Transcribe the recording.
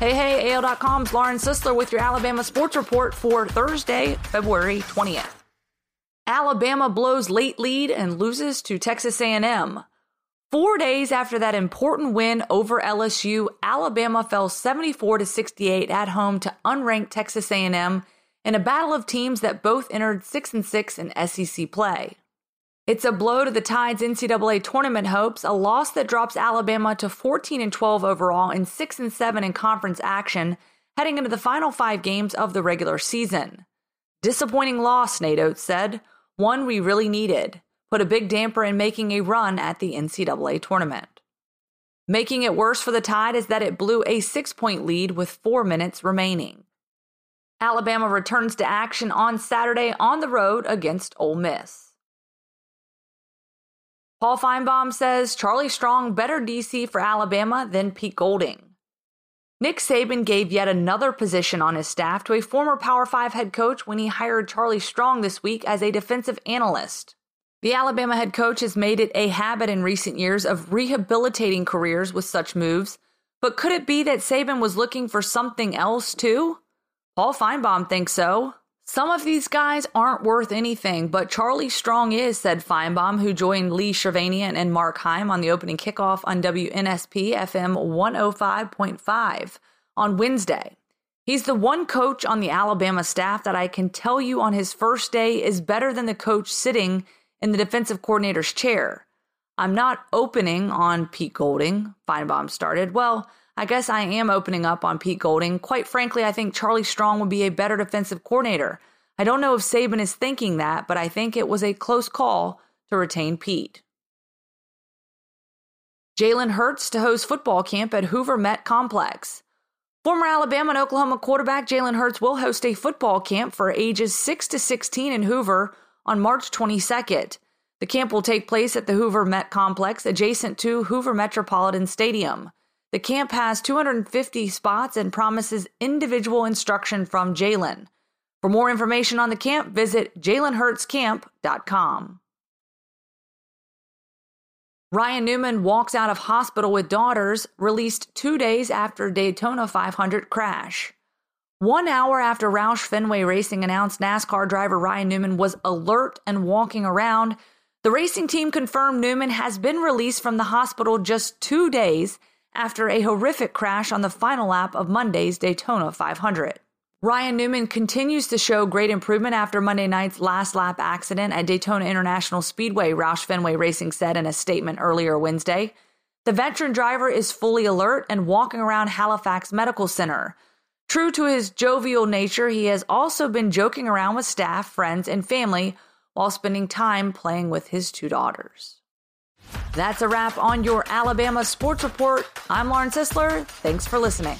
Hey, hey, AL.com's Lauren Sisler with your Alabama Sports Report for Thursday, February 20th. Alabama blows late lead and loses to Texas A&M. Four days after that important win over LSU, Alabama fell 74 to 68 at home to unranked Texas A&M in a battle of teams that both entered 6 and 6 in SEC play. It's a blow to the Tide's NCAA tournament hopes, a loss that drops Alabama to 14 and 12 overall and 6 and 7 in conference action heading into the final 5 games of the regular season. Disappointing loss, Nate Oats said, one we really needed, put a big damper in making a run at the NCAA tournament. Making it worse for the Tide is that it blew a 6-point lead with 4 minutes remaining. Alabama returns to action on Saturday on the road against Ole Miss. Paul Finebaum says Charlie Strong better DC for Alabama than Pete Golding. Nick Saban gave yet another position on his staff to a former Power 5 head coach when he hired Charlie Strong this week as a defensive analyst. The Alabama head coach has made it a habit in recent years of rehabilitating careers with such moves, but could it be that Saban was looking for something else too? Paul Finebaum thinks so. Some of these guys aren't worth anything, but Charlie Strong is, said Finebaum, who joined Lee Shervanian and Mark Heim on the opening kickoff on WNSP FM 105.5 on Wednesday. He's the one coach on the Alabama staff that I can tell you on his first day is better than the coach sitting in the defensive coordinator's chair. I'm not opening on Pete Golding, Finebaum started. Well, I guess I am opening up on Pete Golding. Quite frankly, I think Charlie Strong would be a better defensive coordinator. I don't know if Saban is thinking that, but I think it was a close call to retain Pete. Jalen Hurts to host football camp at Hoover Met Complex. Former Alabama and Oklahoma quarterback Jalen Hurts will host a football camp for ages 6 to 16 in Hoover on March 22nd. The camp will take place at the Hoover Met Complex adjacent to Hoover Metropolitan Stadium. The camp has 250 spots and promises individual instruction from Jalen. For more information on the camp, visit jalenhurtscamp.com. Ryan Newman walks out of hospital with daughters, released two days after Daytona 500 crash. One hour after Roush Fenway Racing announced NASCAR driver Ryan Newman was alert and walking around, the racing team confirmed Newman has been released from the hospital just two days after a horrific crash on the final lap of Monday's Daytona 500. Ryan Newman continues to show great improvement after Monday night's last lap accident at Daytona International Speedway, Roush Fenway Racing said in a statement earlier Wednesday. The veteran driver is fully alert and walking around Halifax Medical Center. True to his jovial nature, he has also been joking around with staff, friends, and family while spending time playing with his two daughters. That's a wrap on your Alabama Sports Report. I'm Lauren Sisler. Thanks for listening.